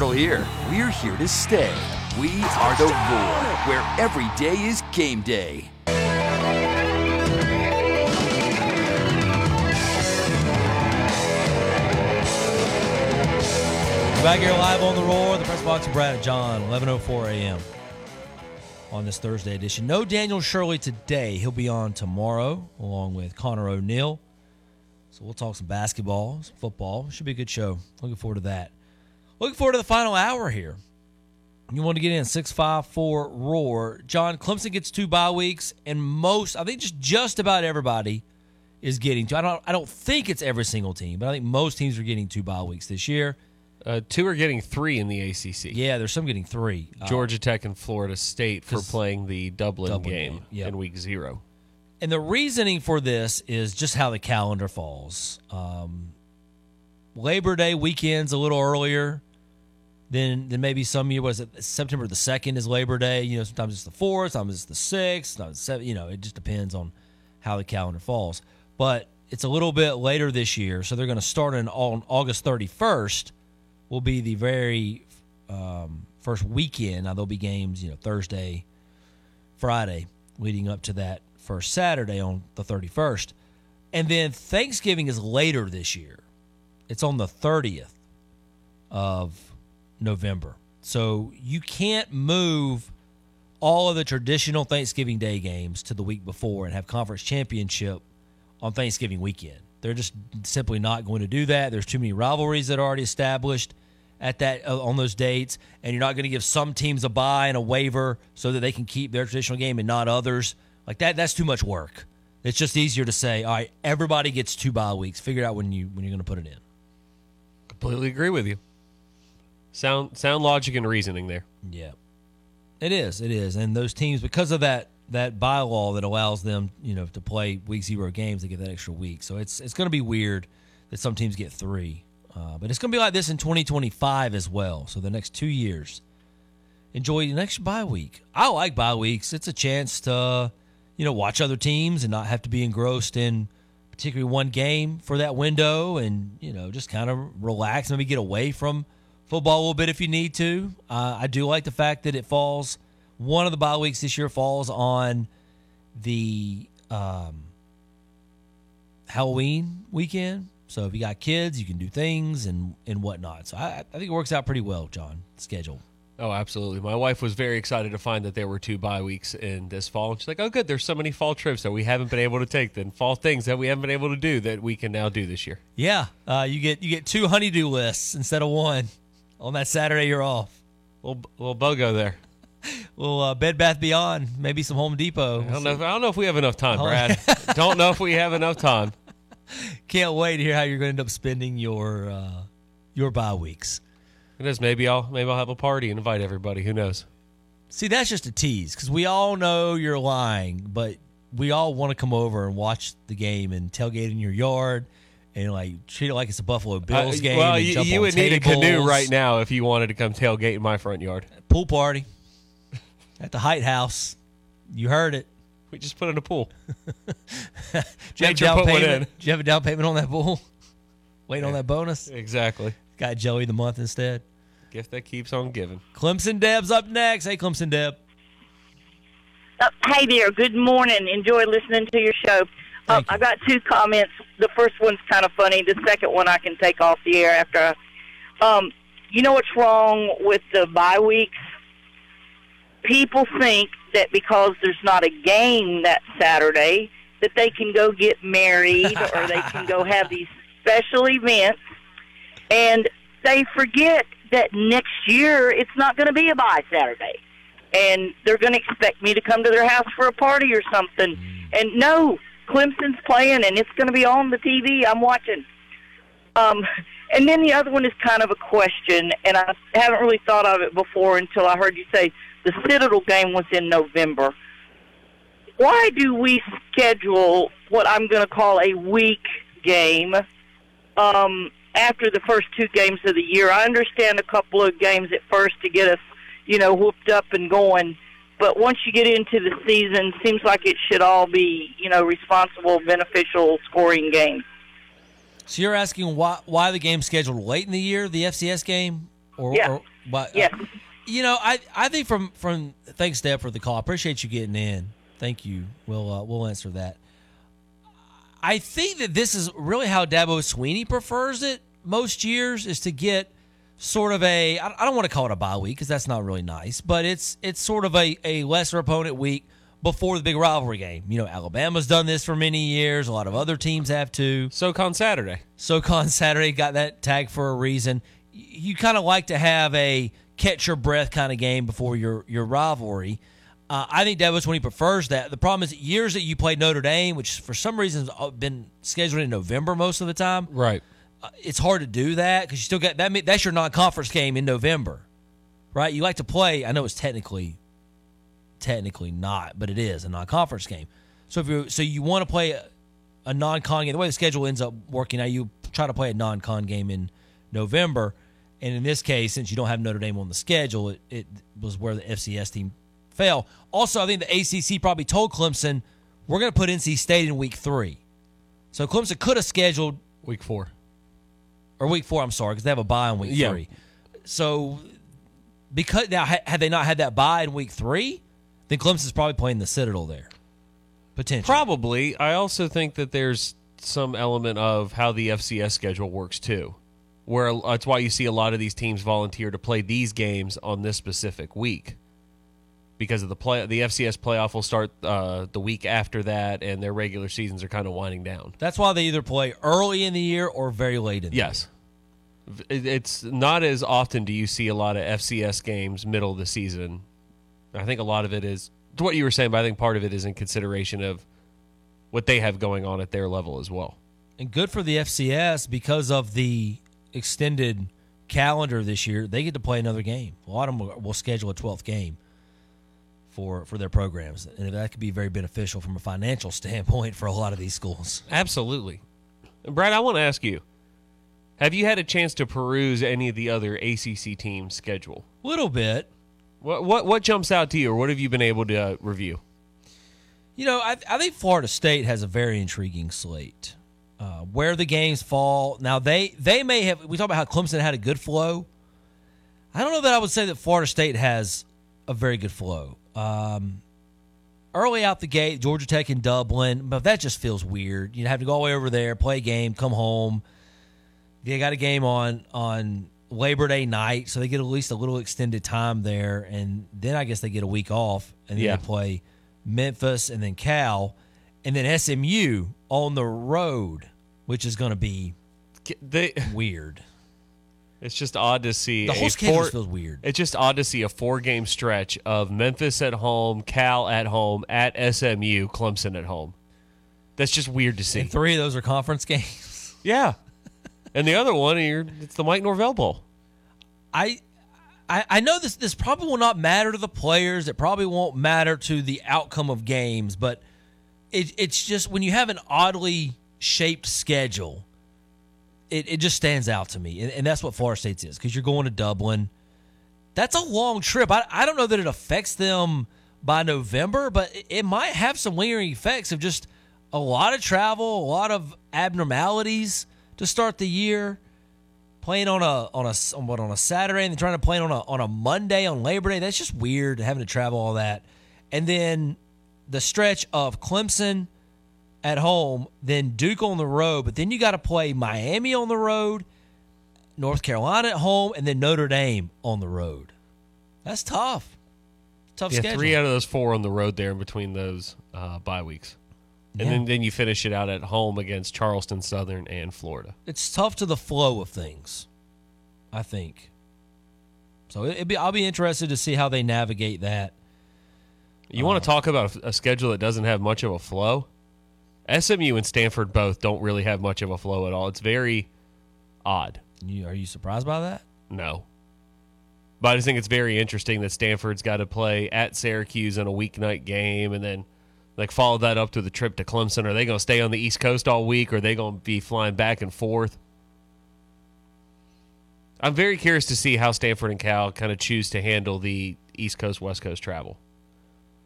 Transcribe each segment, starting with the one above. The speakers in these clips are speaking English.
Here, we're here to stay. We are the Roar, where every day is game day. Back here live on the Roar, the press box of Brad and John, 11:04 a.m. on this Thursday edition. No Daniel Shirley today. He'll be on tomorrow along with Connor O'Neill. So we'll talk some basketball, some football. Should be a good show. Looking forward to that. Looking forward to the final hour here. You want to get in 654 Roar. John Clemson gets two bye weeks, and most, I think just just about everybody is getting two. I don't I don't think it's every single team, but I think most teams are getting two bye weeks this year. Uh, two are getting three in the ACC. Yeah, there's some getting three. Uh, Georgia Tech and Florida State for playing the Dublin, Dublin game, game, yep. in week zero. And the reasoning for this is just how the calendar falls. Um, Labor Day weekend's a little earlier than than maybe some year. Was it September the second is Labor Day? You know, sometimes it's the fourth, sometimes it's the sixth, sometimes it's seven. You know, it just depends on how the calendar falls. But it's a little bit later this year, so they're going to start in on August thirty first. Will be the very um, first weekend. Now there'll be games, you know, Thursday, Friday, leading up to that first Saturday on the 31st. And then Thanksgiving is later this year. It's on the 30th of November. So you can't move all of the traditional Thanksgiving Day games to the week before and have conference championship on Thanksgiving weekend. They're just simply not going to do that. There's too many rivalries that are already established at that uh, on those dates, and you're not going to give some teams a buy and a waiver so that they can keep their traditional game and not others. Like that, that's too much work. It's just easier to say, all right, everybody gets two bye weeks. Figure out when you when you're going to put it in. Completely agree with you. Sound sound logic and reasoning there. Yeah, it is. It is, and those teams because of that that bylaw that allows them, you know, to play week zero games, they get that extra week. So it's it's going to be weird that some teams get three, uh, but it's going to be like this in 2025 as well. So the next two years, enjoy the next bye week. I like bye weeks. It's a chance to, you know, watch other teams and not have to be engrossed in particularly one game for that window, and you know, just kind of relax, maybe get away from football a little bit if you need to. Uh, I do like the fact that it falls. One of the bye weeks this year falls on the um, Halloween weekend. So if you got kids, you can do things and and whatnot. So I, I think it works out pretty well, John. Schedule. Oh, absolutely. My wife was very excited to find that there were two bye weeks in this fall. And she's like, oh, good. There's so many fall trips that we haven't been able to take, then fall things that we haven't been able to do that we can now do this year. Yeah, uh, you get you get two honeydew lists instead of one on that Saturday you're off. Little, little bogo there. Well, uh, Bed Bath Beyond, maybe some Home Depot. I don't know. If, I don't know if we have enough time, Oh. Brad. don't know if we have enough time. Can't wait to hear how you're going to end up spending your uh, your bye weeks. It is. Maybe I'll maybe I'll have a party and invite everybody. Who knows? See, that's just a tease because we all know you're lying, but we all want to come over and watch the game and tailgate in your yard and like treat it like it's a Buffalo Bills Uh, game. well, and you, jump you on would need a canoe right now if you wanted to come tailgate in my front yard. Pool party at the Height House. You heard it. We just put in a pool. Did you have a down put one payment? in. Did you have a down payment on that pool? Waiting on that bonus. Exactly. Got Joey the month instead. Gift that keeps on giving. Clemson Deb's up next. Hey, Clemson Deb. Uh, hey there. Good morning. Enjoy listening to your show. Uh, Thank you. I got two comments. The first one's kind of funny. The second one I can take off the air after. I, um, you know what's wrong with the bye weeks? People think that because there's not a game that Saturday, that they can go get married or they can go have these special events, and they forget that next year it's not going to be a bye Saturday and they're going to expect me to come to their house for a party or something. And no, Clemson's playing, and it's going to be on the TV. I'm watching. Um, and then the other one is kind of a question, and I haven't really thought of it before until I heard you say the Citadel game was in November. Why do we schedule what I'm going to call a week game um, after the first two games of the year? I understand a couple of games at first to get us you know, whooped up and going. But once you get into the season, seems like it should all be, you know, responsible, beneficial scoring games. So you're asking why why the game's scheduled late in the year, the FCS game, Or, Yeah. or but, Yes. you know, I I think from from thanks Deb for the call. I appreciate you getting in. Thank you. We'll uh, we'll answer that. I think that this is really how Dabo Swinney prefers it most years is to get sort of a I don't want to call it a bye week because that's not really nice, but it's it's sort of a, a lesser opponent week before the big rivalry game. You know, Alabama's done this for many years. A lot of other teams have too. SoCon Saturday. SoCon Saturday got that tag for a reason. You kind of like to have a catch your breath kind of game before your your rivalry. Uh, I think Dabo Swinney prefers that. The problem is years that you played Notre Dame, which for some reason has been scheduled in November most of the time. Right. Uh, it's hard to do that because you still got that. That's your non-conference game in November, right? You like to play. I know it's technically, technically not, but it is a non-conference game. So if you so you want to play a, a non-con game, the way the schedule ends up working out, you try to play a non-con game in November, and in this case, since you don't have Notre Dame on the schedule, it, it was where the FCS team fell. Also, I think the ACC probably told Clemson, "We're going to put NC State in week three. So Clemson could have scheduled Week four. Or week four. I'm sorry, because they have a bye in week Yeah. three. So because now ha- had they not had that bye in week three, then Clemson's probably playing the Citadel there, potentially. Probably. I also think that there's some element of how the FCS schedule works too, where that's why you see a lot of these teams volunteer to play these games on this specific week because of the play. The FCS playoff will start uh, the week after that, and their regular seasons are kind of winding down. That's why they either play early in the year or very late in the year. Yes. It- It's not as often do you see a lot of FCS games middle of the season. I think a lot of it is to what you were saying, but I think part of it is in consideration of what they have going on at their level as well. And good for the FCS because of the extended calendar this year. They get to play another game. A lot of them will schedule a 12th game for for their programs, and that could be very beneficial from a financial standpoint for a lot of these schools. Absolutely. Brad, I want to ask you have you had a chance to peruse any of the other ACC teams' schedule? A Little bit. What, what, what jumps out to you, or what have you been able to uh, review? You know, I, I think Florida State has a very intriguing slate. Uh, where the games fall now, they they may have. We talk about how Clemson had a good flow. I don't know that I would say that Florida State has a very good flow. Um, early out the gate, Georgia Tech in Dublin, but that just feels weird. You have to go all the way over there, play a game, come home. They got a game on on Labor Day night, so they get at least a little extended time there, and then I guess they get a week off, and then Yeah. they play Memphis and then Cal, and then SMU on the road, which is going to be They, weird. It's just odd to see The whole schedule four- feels weird. It's just odd to see a four game stretch of Memphis at home, Cal at home, at SMU, Clemson at home. That's just weird to see. And three of those are conference games. yeah. And the other one, you're, it's the Mike Norvell Bowl. I, I I know this this probably will not matter to the players. It probably won't matter to the outcome of games, but it, it's just when you have an oddly shaped schedule, it, it just stands out to me, and, and that's what Florida State's is because you're going to Dublin. That's a long trip. I, I don't know that it affects them by November, but it, it might have some lingering effects of just a lot of travel, a lot of abnormalities to start the year playing on a on a on what on a Saturday and then trying to play on a on a Monday on Labor Day. That's just weird having to travel all that. And then the stretch of Clemson at home, then Duke on the road, but then you got to play Miami on the road, North Carolina at home, and then Notre Dame on the road. That's tough. Tough Yeah, schedule. three out of those four on the road there in between those uh, bye weeks. And Yeah. then, then you finish it out at home against Charleston Southern and Florida. it's tough to the flow of things. I think. So it, it'd be, I'll be interested to see how they navigate that. You want to talk about a schedule that doesn't have much of a flow? SMU and Stanford both don't really have much of a flow at all. It's very odd. You, are you surprised by that? No. But I just think it's very interesting that Stanford's got to play at Syracuse in a weeknight game and then like follow that up to the trip to Clemson. Are they going to stay on the East Coast all week or are they going to be flying back and forth? I'm very curious to see how Stanford and Cal kind of choose to handle the East Coast West Coast travel.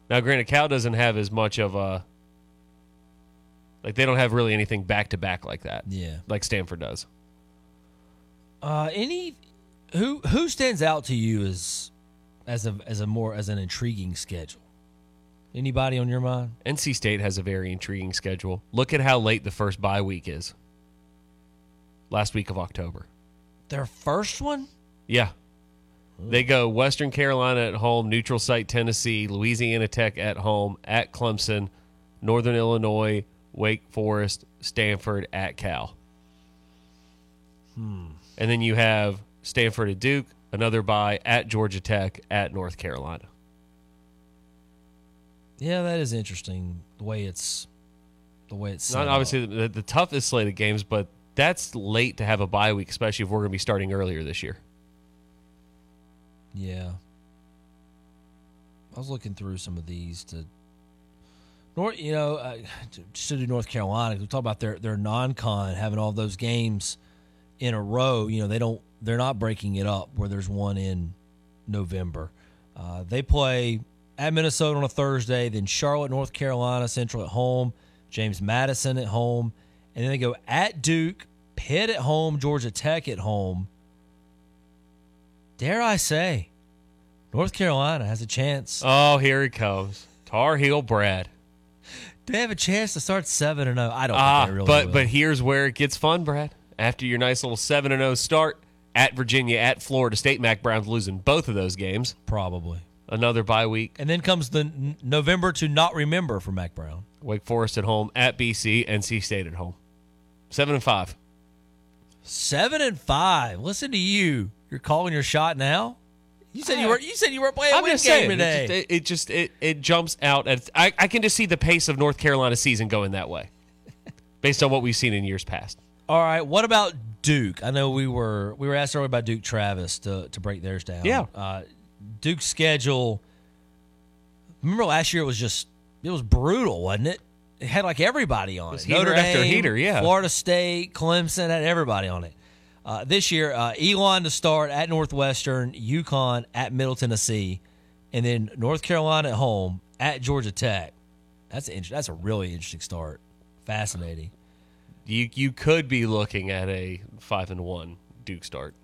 Now, granted, Cal doesn't have as much of a like they don't have really anything back to back like that, Yeah. like Stanford does. Uh, any Who who stands out to you as as a as a more as an intriguing schedule? Anybody on your mind? NC State has a very intriguing schedule. Look at how late the first bye week is. Last week of October. Their first one? Yeah. They go Western Carolina at home, neutral site Tennessee, Louisiana Tech at home, at Clemson, Northern Illinois, Wake Forest, Stanford at Cal. Hmm. And then you have Stanford at Duke, another bye at Georgia Tech, at North Carolina. Yeah, that is interesting. The way it's the way it's Not obviously the, the toughest slate of games, but that's late to have a bye week, especially if we're going to be starting earlier this year. Yeah. I was looking through some of these to North, you know, uh, just to do North Carolina. We talk about their their non-con having all those games in a row. You know, they don't they're not breaking it up where there's one in November. Uh, they play at Minnesota on a Thursday, then Charlotte, North Carolina Central at home, James Madison at home, and then they go at Duke, Pitt at home, Georgia Tech at home. Dare I say, North Carolina has a chance. Oh, here he comes. Tar Heel Brad. They have a chance to start seven and zero. I don't Ah, really but will. but here's where it gets fun, Brad. After your nice little seven and zero start at Virginia, at Florida State, Mack Brown's losing both of those games. probably. Another bye week. And then comes the n- November to not remember for Mac Brown. Wake Forest at home, at BC, NC State at home. Seven and five. Seven and five. Listen to you. You're calling your shot now. You said you were. You said you were playing a I'm win just game saying, today. It just, it, it just it, it jumps out. At, I, I can just see the pace of North Carolina season going that way, based on what we've seen in years past. All right. What about Duke? I know we were we were asked earlier about Duke Travis to to break theirs down. Yeah. Uh, Duke's schedule. Remember last year it was just it was brutal, wasn't it? It had like everybody on it. was heater Notre after Dame, heater, yeah. Florida State, Clemson had everybody on it. Uh, this year, uh, Elon to start at Northwestern, UConn at Middle Tennessee, and then North Carolina at home at Georgia Tech. That's an, that's a really interesting start. Fascinating. You you could be looking at a five and one Duke start.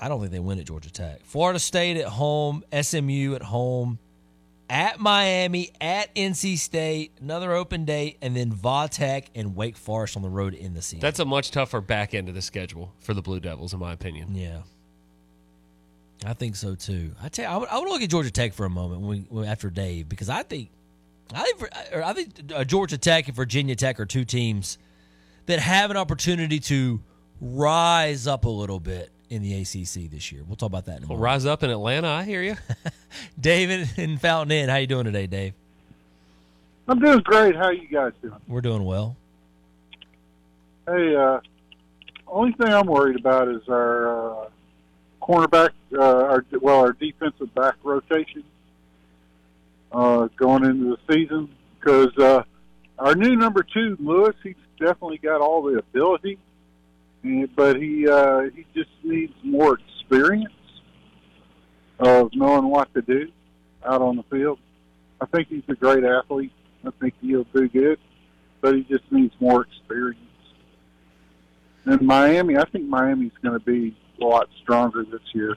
I don't think they win at Georgia Tech. Florida State at home, SMU at home, at Miami, at NC State, another open date, and then Vatech and Wake Forest on the road in the season. That's a much tougher back end of the schedule for the Blue Devils, in my opinion. yeah. I think so too. I tell you, I would, I would look at Georgia Tech for a moment when after Dave because I think I think, or I think uh, Georgia Tech and Virginia Tech are two teams that have an opportunity to rise up a little bit in the ACC this year. We'll talk about that in a Well, moment. rise up in Atlanta, I hear you. David in Fountain Inn, how you doing today, Dave? I'm doing great. How you guys doing? We're doing well. Hey, uh, only thing I'm worried about is our uh, cornerback, uh, our well, our defensive back rotation uh, going into the season because uh, our new number two, Lewis, he's definitely got all the ability, and, but he uh, he just needs more experience of knowing what to do out on the field. I think he's a great athlete. I think he'll do good, but he just needs more experience. And Miami, I think Miami's going to be a lot stronger this year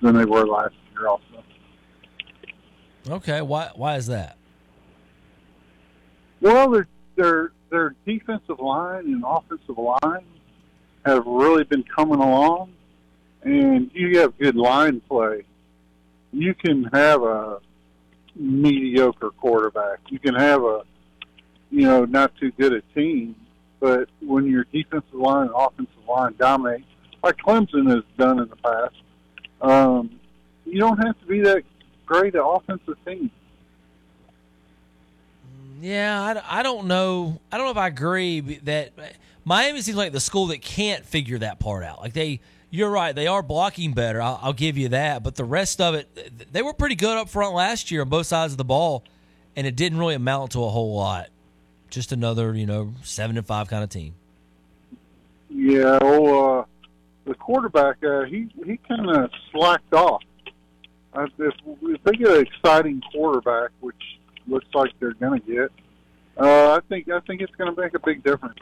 than they were last year. Also, Okay, why why is that? well, their their their defensive line and offensive line have really been coming along, and you have good line play. You can have a mediocre quarterback. You can have a you know not too good a team, but when your defensive line and offensive line dominate, like Clemson has done in the past, um, you don't have to be that great an offensive team. Yeah, I, I don't know. I don't know if I agree that Miami seems like the school that can't figure that part out. Like they, you're right, they are blocking better. I'll, I'll give you that. But the rest of it, they were pretty good up front last year on both sides of the ball, and it didn't really amount to a whole lot. Just another, you know, seven and five kind of team. Yeah, well, uh, the quarterback, uh, he he kind of slacked off. Uh, if, if they get an exciting quarterback, which looks like they're going to get, uh, I think I think it's going to make a big difference.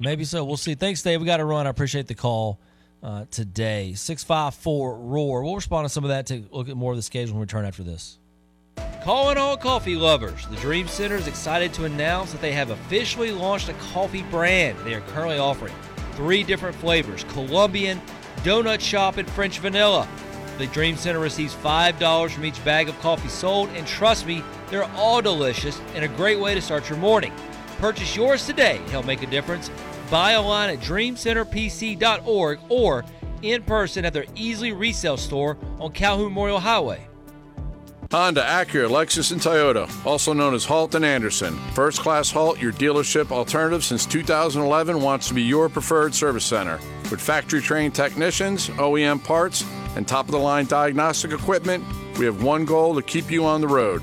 Maybe so. We'll see. Thanks, Dave. We got to run. I appreciate the call. uh, today. 654 Roar. We'll respond to some of that to look at more of the schedule when we return after this. Calling all coffee lovers. The Dream Center is excited to announce that they have officially launched a coffee brand. They are currently offering three different flavors Colombian, Donut Shop, and French Vanilla. The Dream Center receives $5 from each bag of coffee sold, and trust me, they're all delicious and a great way to start your morning. Purchase yours today to help make a difference. Buy online at dreamcenterpc.org or in person at their Easley Resale store on Calhoun Memorial Highway. Honda, Acura, Lexus, and Toyota, also known as Halt and Anderson. First class Halt, your dealership alternative since 2011, wants to be your preferred service center. With factory trained technicians, OEM parts, and top of the line diagnostic equipment, we have one goal to keep you on the road.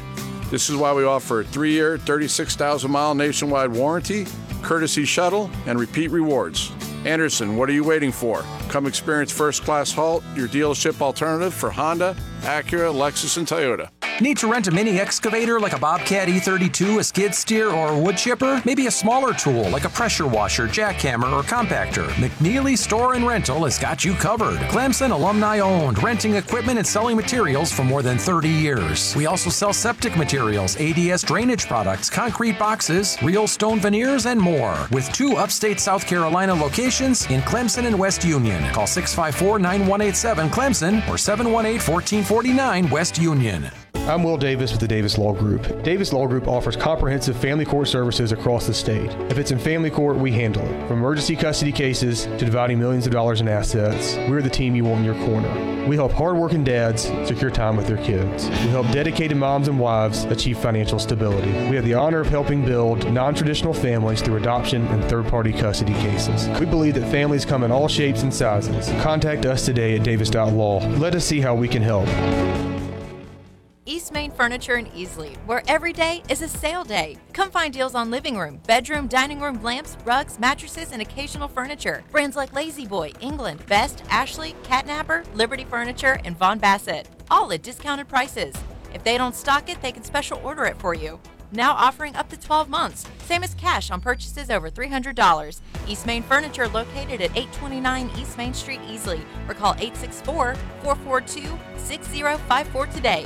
This is why we offer a three year, 36,000 mile nationwide warranty, courtesy shuttle, and repeat rewards. Anderson, what are you waiting for? Come experience First Class Halt, your dealership alternative for Honda, Acura, Lexus, and Toyota. Need to rent a mini excavator like a Bobcat E32, a skid steer, or a wood chipper? Maybe a smaller tool like a pressure washer, jackhammer, or compactor? McNeely Store and Rental has got you covered. Clemson alumni owned, renting equipment and selling materials for more than 30 years. We also sell septic materials, ADS drainage products, concrete boxes, real stone veneers, and more. With two upstate South Carolina locations in Clemson and West Union. Call 654 9187 Clemson or 718 1449 West Union. I'm Will Davis with the Davis Law Group. Davis Law Group offers comprehensive family court services across the state. If it's in family court, we handle it. From emergency custody cases to dividing millions of dollars in assets, we're the team you want in your corner. We help hardworking dads secure time with their kids. We help dedicated moms and wives achieve financial stability. We have the honor of helping build non traditional families through adoption and third party custody cases. We believe that families come in all shapes and sizes. Contact us today at davis.law. Let us see how we can help. East Main Furniture in Easley, where every day is a sale day. Come find deals on living room, bedroom, dining room lamps, rugs, mattresses, and occasional furniture. Brands like La-Z-Boy, England, Best, Ashley, Catnapper, Liberty Furniture, and Vaughan-Bassett. All at discounted prices. If they don't stock it, they can special order it for you. Now offering up to 12 months, same as cash on purchases over $300. East Main Furniture located at 829 East Main Street, Easley, or call 864 442 6054 today.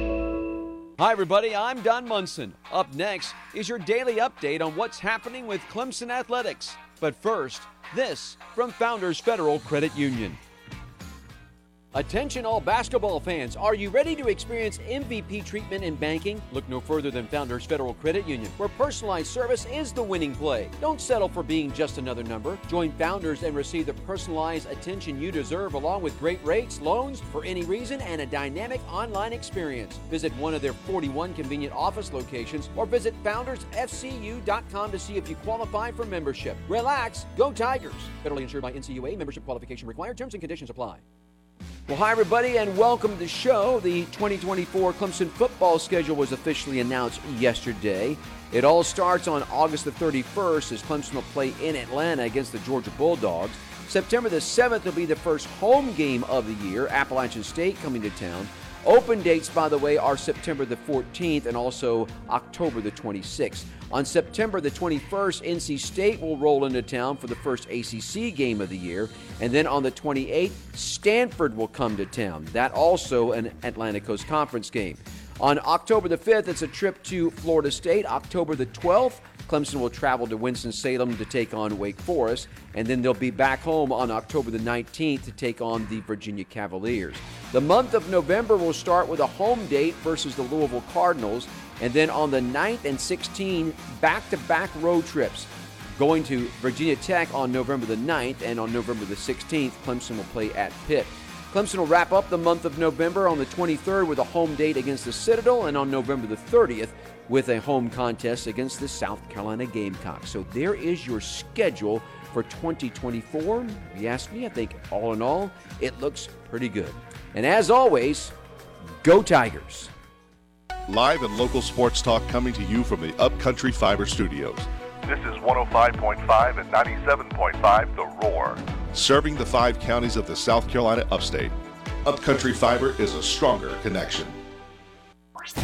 Hi, everybody. I'm Don Munson. Up next is your daily update on what's happening with Clemson Athletics. But first, this from Founders Federal Credit Union. Attention, all basketball fans. Are you ready to experience MVP treatment in banking? Look no further than Founders Federal Credit Union, where personalized service is the winning play. Don't settle for being just another number. Join Founders and receive the personalized attention you deserve, along with great rates, loans for any reason, and a dynamic online experience. Visit one of their 41 convenient office locations or visit foundersfcu.com to see if you qualify for membership. Relax, go Tigers. Federally insured by NCUA, membership qualification required, terms and conditions apply. Well, hi, everybody, and welcome to the show. The 2024 Clemson football schedule was officially announced yesterday. It all starts on August the 31st as Clemson will play in Atlanta against the Georgia Bulldogs. September the 7th will be the first home game of the year, Appalachian State coming to town. Open dates, by the way, are September the 14th and also October the 26th. On September the 21st, NC State will roll into town for the first ACC game of the year. And then on the 28th, Stanford will come to town. That also an Atlantic Coast Conference game. On October the 5th, it's a trip to Florida State. October the 12th, Clemson will travel to Winston-Salem to take on Wake Forest, and then they'll be back home on October the 19th to take on the Virginia Cavaliers. The month of November will start with a home date versus the Louisville Cardinals, and then on the 9th and 16th, back-to-back road trips. Going to Virginia Tech on November the 9th, and on November the 16th, Clemson will play at Pitt. Clemson will wrap up the month of November on the 23rd with a home date against the Citadel, and on November the 30th with a home contest against the South Carolina Gamecocks. So there is your schedule for 2024? If you ask me, I think all in all, it looks pretty good. And as always, go Tigers. Live and local sports talk coming to you from the Upcountry Fiber Studios. This is 105.5 and 97.5 The Roar. Serving the five counties of the South Carolina upstate. Upcountry Fiber is a stronger connection.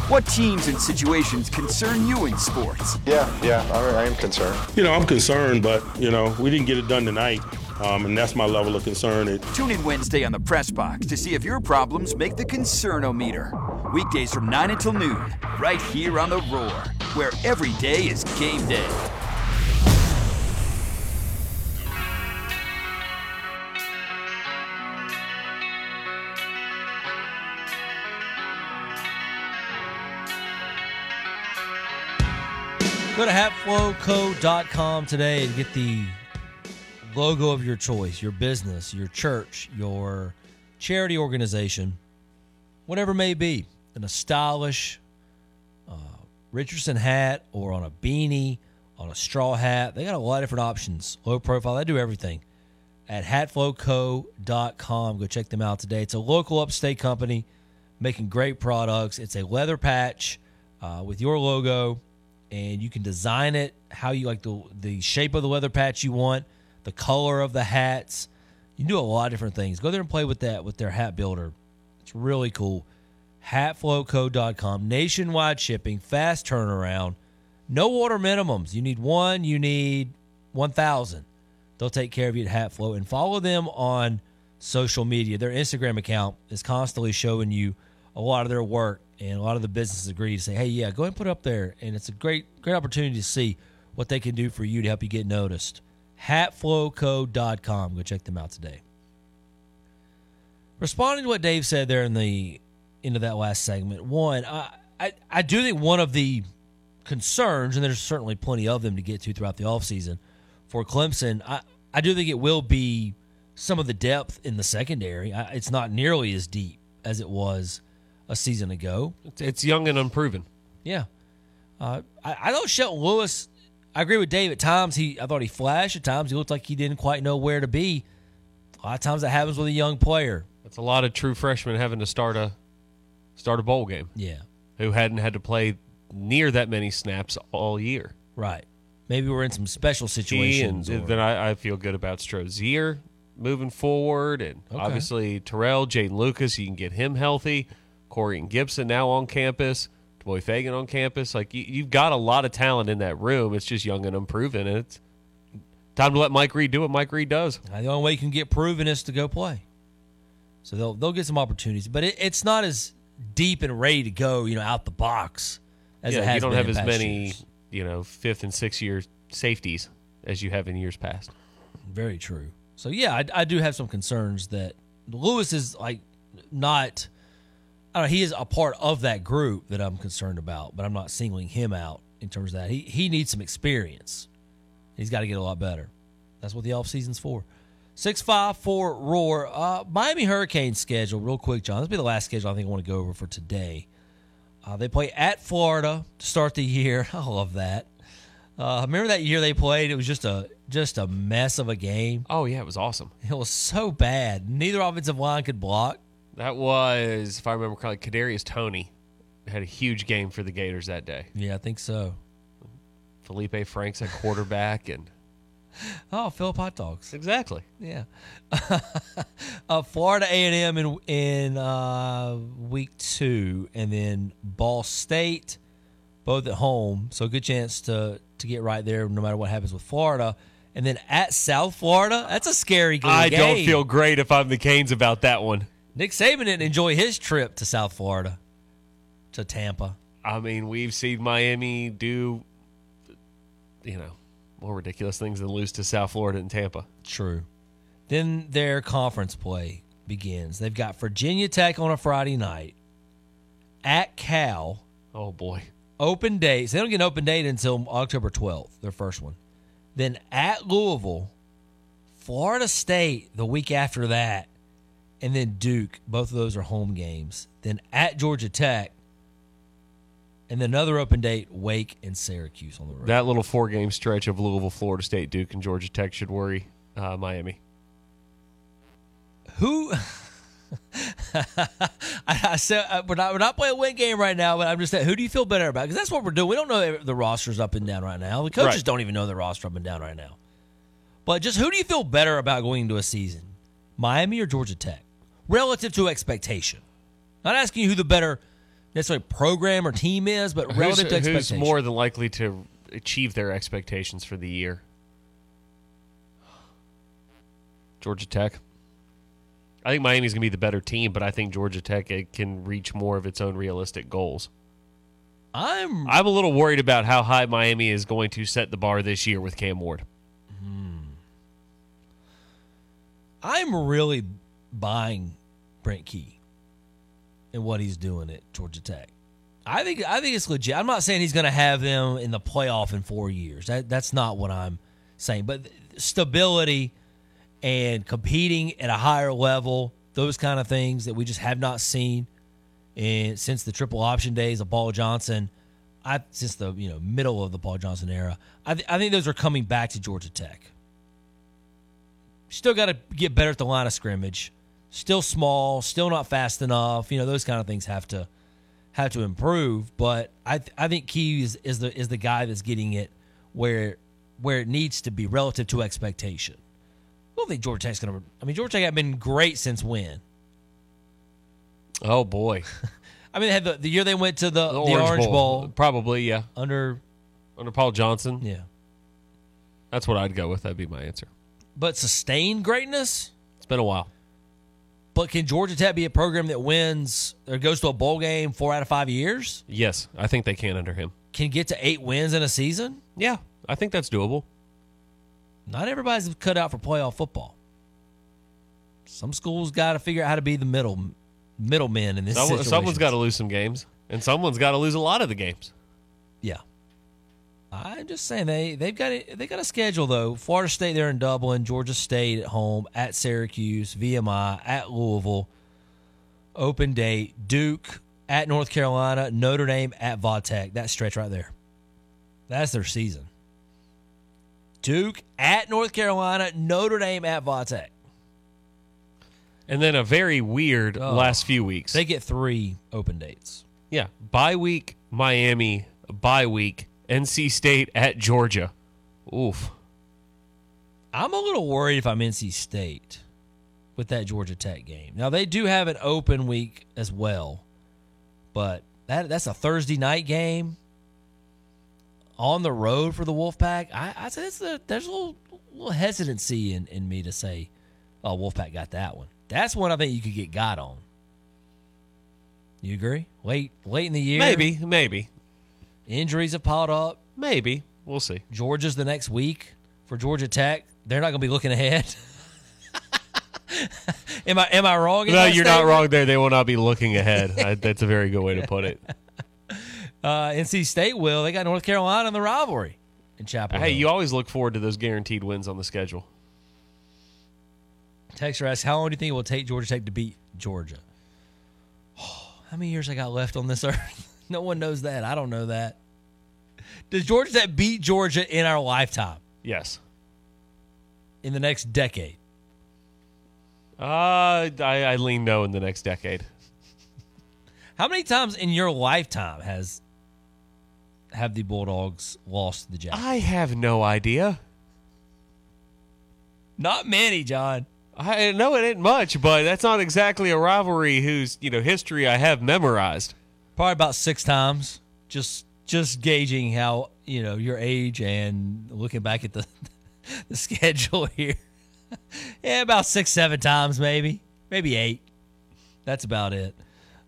What teams and situations concern you in sports? Yeah, yeah, I, I am concerned. You know, I'm concerned, but, you know, we didn't get it done tonight. Um, and that's my level of concern. It, Tune in Wednesday on the Press Box to see if your problems make the Concernometer. Weekdays from 9 until noon, right here on The Roar, where every day is game day. Go to hatflowco.com today and get the logo of your choice, your business, your church, your charity organization, whatever may be, in a stylish uh, Richardson hat or on a beanie, on a straw hat. They got a lot of different options. Low profile, they do everything at hatflowco.com. Go check them out today. It's a local upstate company making great products. It's a leather patch uh, with your logo, and you can design it how you like the the shape of the leather patch you want, the color of the hats. You can do a lot of different things. Go there and play with that with their hat builder. It's really cool. Hatflowco.com. Nationwide shipping, fast turnaround, no order minimums. You need one, you need 1,000. They'll take care of you at Hatflow and follow them on social media. Their Instagram account is constantly showing you a lot of their work, and a lot of the businesses agree to say, "Hey, yeah, go ahead and put it up there." And it's a great, great opportunity to see what they can do for you to help you get noticed. Hatflowco.com. Go check them out today. Responding to what Dave said there in the end of that last segment, one, I, I, I do think one of the concerns, and there's certainly plenty of them to get to throughout the offseason for Clemson, I, I do think it will be some of the depth in the secondary. I, it's not nearly as deep as it was a season ago. It's, young and unproven. Yeah. Uh, I, I know Shelton Lewis. I agree with Dave. At times, he I thought he flashed. At times, he looked like he didn't quite know where to be. A lot of times, that happens with a young player. It's a lot of true freshmen having to start a start a bowl game. Yeah, who hadn't had to play near that many snaps all year. Right. Maybe we're in some special situations. And then I, I, feel good about Strozier moving forward, and okay. obviously Terrell, Jeadyn Lukus. You can get him healthy. Corian Gipson now on campus. Boy Fagan on campus. Like you, have got a lot of talent in that room. It's just young and unproven, and it's time to let Mike Reed do what Mike Reed does. The only way you can get proven is to go play. So they'll they'll get some opportunities, but it, it's not as deep and ready to go, you know, out the box as yeah, it has. You don't have as many, years. you know, fifth and sixth year safeties as you have in years past. Very true. So yeah, I, I do have some concerns that Lewis is like not. I don't know, he is a part of that group that I'm concerned about, but I'm not singling him out in terms of that. He he needs some experience. He's got to get a lot better. That's what the off season's for. Six five four roar. Uh, Miami Hurricanes schedule, real quick, John. This will be the last schedule I think I want to go over for today. Uh, they play at Florida to start the year. I love that. Uh, remember that year they played? It was just a just a mess of a game. Oh yeah, it was awesome. It was so bad. Neither offensive line could block. That was, if I remember correctly, Kadarius Toney had a huge game for the Gators that day. Yeah, I think so. Feleipe Franks at quarterback and Oh, Philip hot dogs. Exactly. Yeah. uh, Florida A and M in in uh, week two, and then Ball State, both at home. So good chance to to get right there, no matter what happens with Florida. And then at South Florida, that's a scary game. I don't feel great if I'm the Canes about that one. Nick Saban didn't enjoy his trip to South Florida, to Tampa. I mean, we've seen Miami do, you know, more ridiculous things than lose to South Florida and Tampa. True. Then their conference play begins. They've got Virginia Tech on a Friday night at Cal. Oh boy. Open dates. They don't get an open date until October 12th, their first one. Then at Louisville, Florida State the week after that, and then Duke. Both of those are home games. Then at Georgia Tech, and then another open date, Wake and Syracuse on the road. That little four game stretch of Louisville, Florida State, Duke, and Georgia Tech should worry uh, Miami. Who? I, I said uh, we're not we're not playing a win game right now, but I'm just saying, who do you feel better about? Because that's what we're doing. We don't know the rosters up and down right now. The coaches Right. don't even know the roster up and down right now. But just who do you feel better about going into a season, Miami or Georgia Tech, relative to expectation? Not asking you who the better necessarily program or team is, but Who's, relative to who's more than likely to achieve their expectations for the year? Georgia Tech. I think Miami's going to be the better team, but I think Georgia Tech it can reach more of its own realistic goals. I'm I'm a little worried about how high Miami is going to set the bar this year with Cam Ward. Hmm. I'm really buying Brent Key and what he's doing at Georgia Tech. I think I think it's legit. I'm not saying he's going to have them in the playoff in four years. That that's not what I'm saying. But stability and competing at a higher level, those kind of things that we just have not seen and since the triple option days of Paul Johnson. I since the you know middle of the Paul Johnson era. I th- I think those are coming back to Georgia Tech. Still got to get better at the line of scrimmage. Still small, still not fast enough. You know those kind of things have to have to improve. But I th- I think Key is, is the is the guy that's getting it where where it needs to be relative to expectation. I don't think Georgia Tech's gonna. I mean Georgia Tech have been great since when? Oh boy, I mean they had the, the year they went to the, the, the Orange, Bowl, probably yeah, under under Paul Johnson. Yeah, that's what I'd go with. That'd be my answer. but sustained greatness. It's been a while. But can Georgia Tech be a program that wins or goes to a bowl game four out of five years? Yes, I think they can under him. Can get to eight wins in a season? Yeah, I think that's doable. Not everybody's cut out for playoff football. Some schools got to figure out how to be the middle middlemen in this Someone, someone's got to lose some games, and someone's got to lose a lot of the games. I'm just saying they they've got it, they got a schedule though. Florida State there in Dublin, Georgia State at home, at Syracuse, VMI, at Louisville, open date, Duke at North Carolina, Notre Dame at Vatech. That stretch right there. That's their season. Duke at North Carolina, Notre Dame at Vatech. And then a very weird Oh. last few weeks. They get three open dates. yeah, bye week, Miami, bye week, NC State at Georgia. Oof. I'm a little worried if I'm NC State with that Georgia Tech game. Now they do have an open week as well, but that that's a Thursday night game on the road for the Wolfpack. I I say it's a, there's a little, little hesitancy in, in me to say, oh Wolfpack got that one. That's one I think you could get got on. You agree? Late late in the year, Maybe, maybe, injuries have piled up. maybe. We'll see. Georgia's the next week for Georgia Tech. They're not going to be looking ahead. am I am I wrong? No, you're not wrong there. They will not be looking ahead. I, that's a very good way to put it. Uh, NC State will. They got North Carolina in the rivalry in Chapel. Hey, Hill. you always look forward to those guaranteed wins on the schedule. Texter asks, how long do you think it will take Georgia Tech to beat Georgia? how many years I got left on this earth? No one knows that. I don't know that. Does Georgia Tech beat Georgia in our lifetime Yes. in the next decade? Uh, I, I lean no in the next decade. How many times in your lifetime has have the Bulldogs lost the Jags? I have no idea. Not many, John. I know it ain't much, but that's not exactly a rivalry whose you know history I have memorized. Probably about six times. Just just gauging how you know your age and looking back at the the schedule here. yeah, about six, seven times, maybe, maybe eight. That's about it.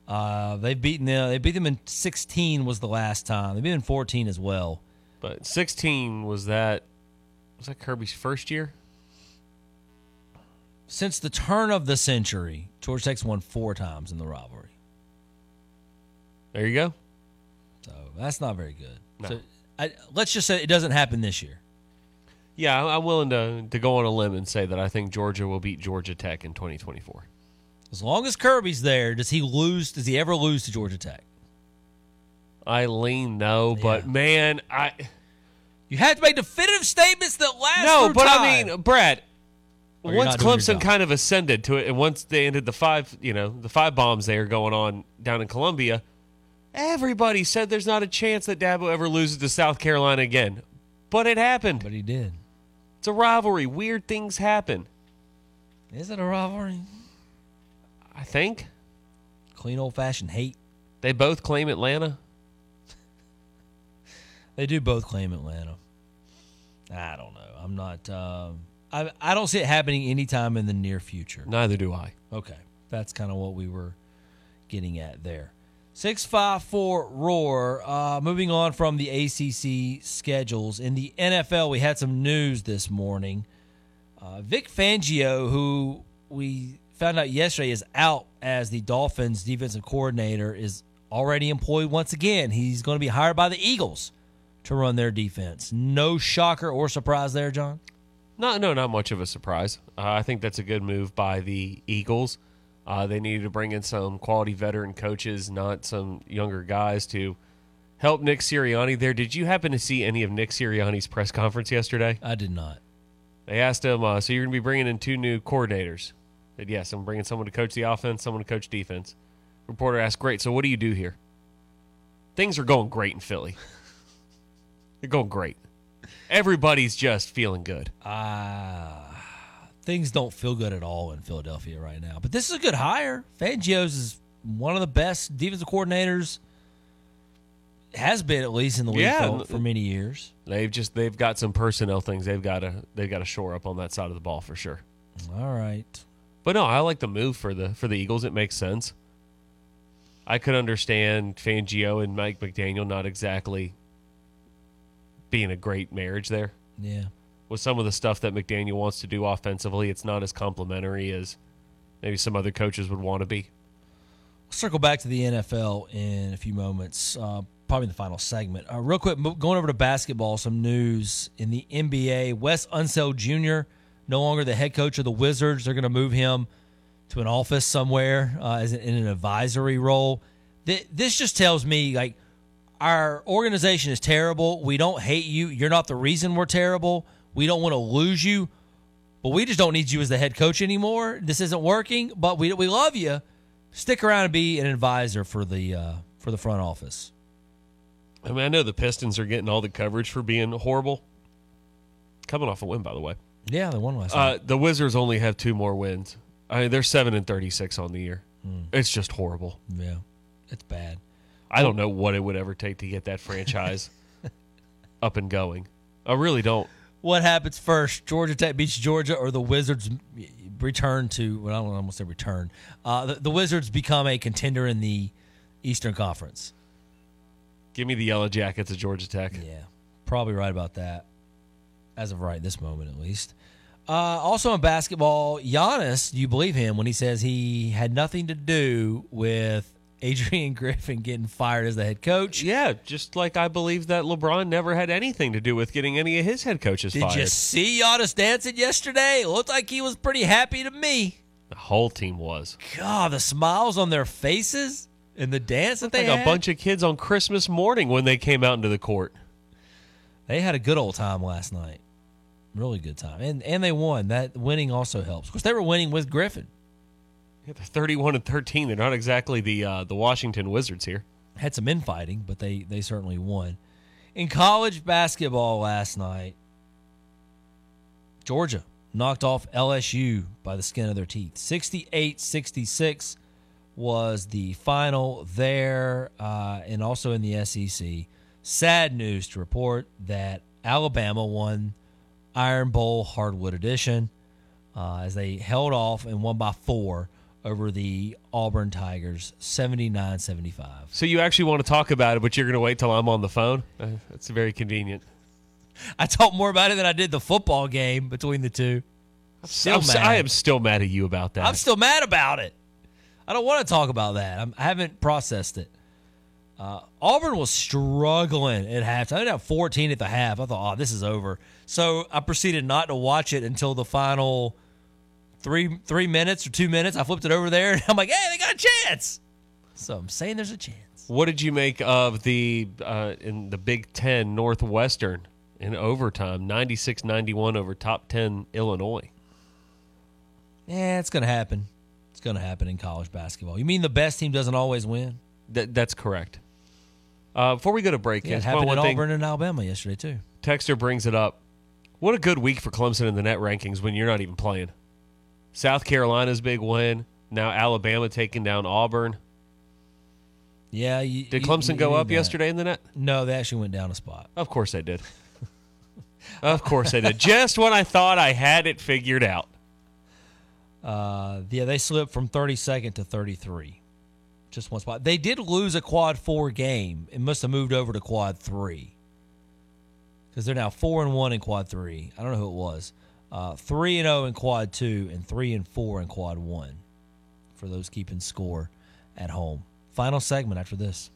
Uh, they've beaten them. They beat them in sixteen. Was the last time they beat them in fourteen as well. But 16 was that was that Kirby's first year? Since the turn of the century, Georgia Tech's won four times in the rivalry. There you go. So that's not very good. No. So I, let's just say it doesn't happen this year. Yeah, I'm- willing to to go on a limb and say that I think Georgia will beat Georgia Tech in 2024. As long as Kirby's there, does he lose? Does he ever lose to Georgia Tech? I lean no, but man, I You have to make definitive statements that last. no, but time. I mean, Brad. Or Once not doing your Clemson kind of ascended to it, and once they ended the five, you know, the five bombs they are going on down in Columbia, everybody said there's not a chance that Dabo ever loses to South Carolina again. But it happened. But he did. It's a rivalry. Weird things happen. Is it a rivalry? I think Clean old fashioned hate. they both claim Atlanta. They do both claim Atlanta. I don't know. I'm not. Um, I I don't see it happening anytime in the near future. Neither do I. Okay, that's kind of what we were getting at there. Six five four roar. Uh, moving on from the ACC schedules in the NFL, we had some news this morning. Uh, Vic Fangio, who we found out yesterday is out as the Dolphins defensive coordinator, is already employed once again. He's going to be hired by the Eagles to run their defense. No shocker or surprise there, John. No, no, not much of a surprise. Uh, I think that's a good move by the Eagles. Uh, they needed to bring in some quality veteran coaches, not some younger guys, to help Nick Sirianni there. Did you happen to see any of Nick Sirianni's press conference yesterday? I did not. They asked him, uh, so you're going to be bringing in two new coordinators. Said, yes, I'm bringing someone to coach the offense, someone to coach defense. Reporter asked, great, so what do you do here? Things are going great in Philly. They're going great. Everybody's just feeling good. Ah, things don't feel good at all in Philadelphia right now. But this is a good hire. Fangio's is one of the best defensive coordinators. Has been at least in the league Yeah. for, for many years. They've just they've got some personnel things they've got to they've got to shore up on that side of the ball for sure. All right. But no, I like the move for the for the Eagles. It makes sense. I could understand Fangio and Mike McDaniel not exactly being a great marriage there. Yeah. With some of the stuff that McDaniel wants to do offensively, it's not as complimentary as maybe some other coaches would want to be. circle back to the NFL in a few moments, uh, probably in the final segment. Uh, real quick, going over to basketball, some news in the NBA. Wes Unseld Jr., no longer the head coach of the Wizards. They're going to move him to an office somewhere uh, as in an advisory role. Th- this just tells me, like, our organization is terrible. We don't hate you. You're not the reason we're terrible. We don't want to lose you, but we just don't need you as the head coach anymore. This isn't working, but we we love you. Stick around and be an advisor for the uh, for the front office. I mean, I know the Pistons are getting all the coverage for being horrible. Coming off a win, by the way. Yeah, they won last Uh, night. the Wizards only have two more wins. I mean, they're seven and thirty-six on the year. Hmm. It's just horrible. Yeah, it's bad. I don't know what it would ever take to get that franchise up and going. I really don't. What happens first? Georgia Tech beats Georgia, or the Wizards return to? Well, I don't want almost say return. Uh, the, the Wizards become a contender in the Eastern Conference. Give me the Yellow Jackets of Georgia Tech. Yeah, probably right about that. As of right this moment, at least. Uh, also in basketball, Giannis, do you believe him when he says he had nothing to do with Adrian Griffin getting fired as the head coach? Yeah, just like I believe that LeBron never had anything to do with getting any of his head coaches Did fired. Did you see Giannis dancing yesterday? It looked like he was pretty happy to me. The whole team was. God, the smiles on their faces and the dance that they like had. a bunch of kids on Christmas morning when they came out into the court. They had a good old time last night. Really good time. And and they won. That winning also helps. Of course, they were winning with Griffin. Yeah, they're 31 and 13. They're not exactly the uh, the Washington Wizards here. Had some infighting, but they they certainly won. In college basketball last night, Georgia knocked off LSU by the skin of their teeth. 68-66 was the final there, uh, and also in the SEC. Sad news to report that Alabama won Iron Bowl Hardwood Edition uh, as they held off and won by four over the Auburn Tigers, 79-75. So you actually want to talk about it, but you're going to wait till I'm on the phone? Uh, that's very convenient. I talked more about it than I did the football game between the two. I'm still I'm mad. I am still mad at you about that. I'm still mad about it. I don't want to talk about that. I'm, I haven't processed it. Uh, Auburn was struggling at halftime. They had 14 at the half. I thought, oh, this is over. So I proceeded not to watch it until the final three three minutes or two minutes. I flipped it over there, and I'm like, hey, they got a chance. So I'm saying there's a chance. What did you make of the uh, in the Big Ten Northwestern in overtime, 96-91 over top ten Illinois? Yeah, it's going to happen. It's going to happen in college basketball. You mean the best team doesn't always win? That, that's correct. Uh, before we go to break, Yeah, it happened in Auburn and Alabama yesterday too. Texter brings it up. What a good week for Clemson in the net rankings when you're not even playing. South Carolina's big win. Now Alabama taking down Auburn. Yeah, you, Did Clemson you go up that. yesterday in the net? No, they actually went down a spot. Of course they did. of course they did. Just when I thought I had it figured out. Uh, yeah, they slipped from 32nd to 33. Just one spot. They did lose a quad four game. It must have moved over to quad three because they're now four and one in quad three. I don't know who it was. Uh, three and zero in quad two and three and four in quad one. For those keeping score at home. Final segment after this.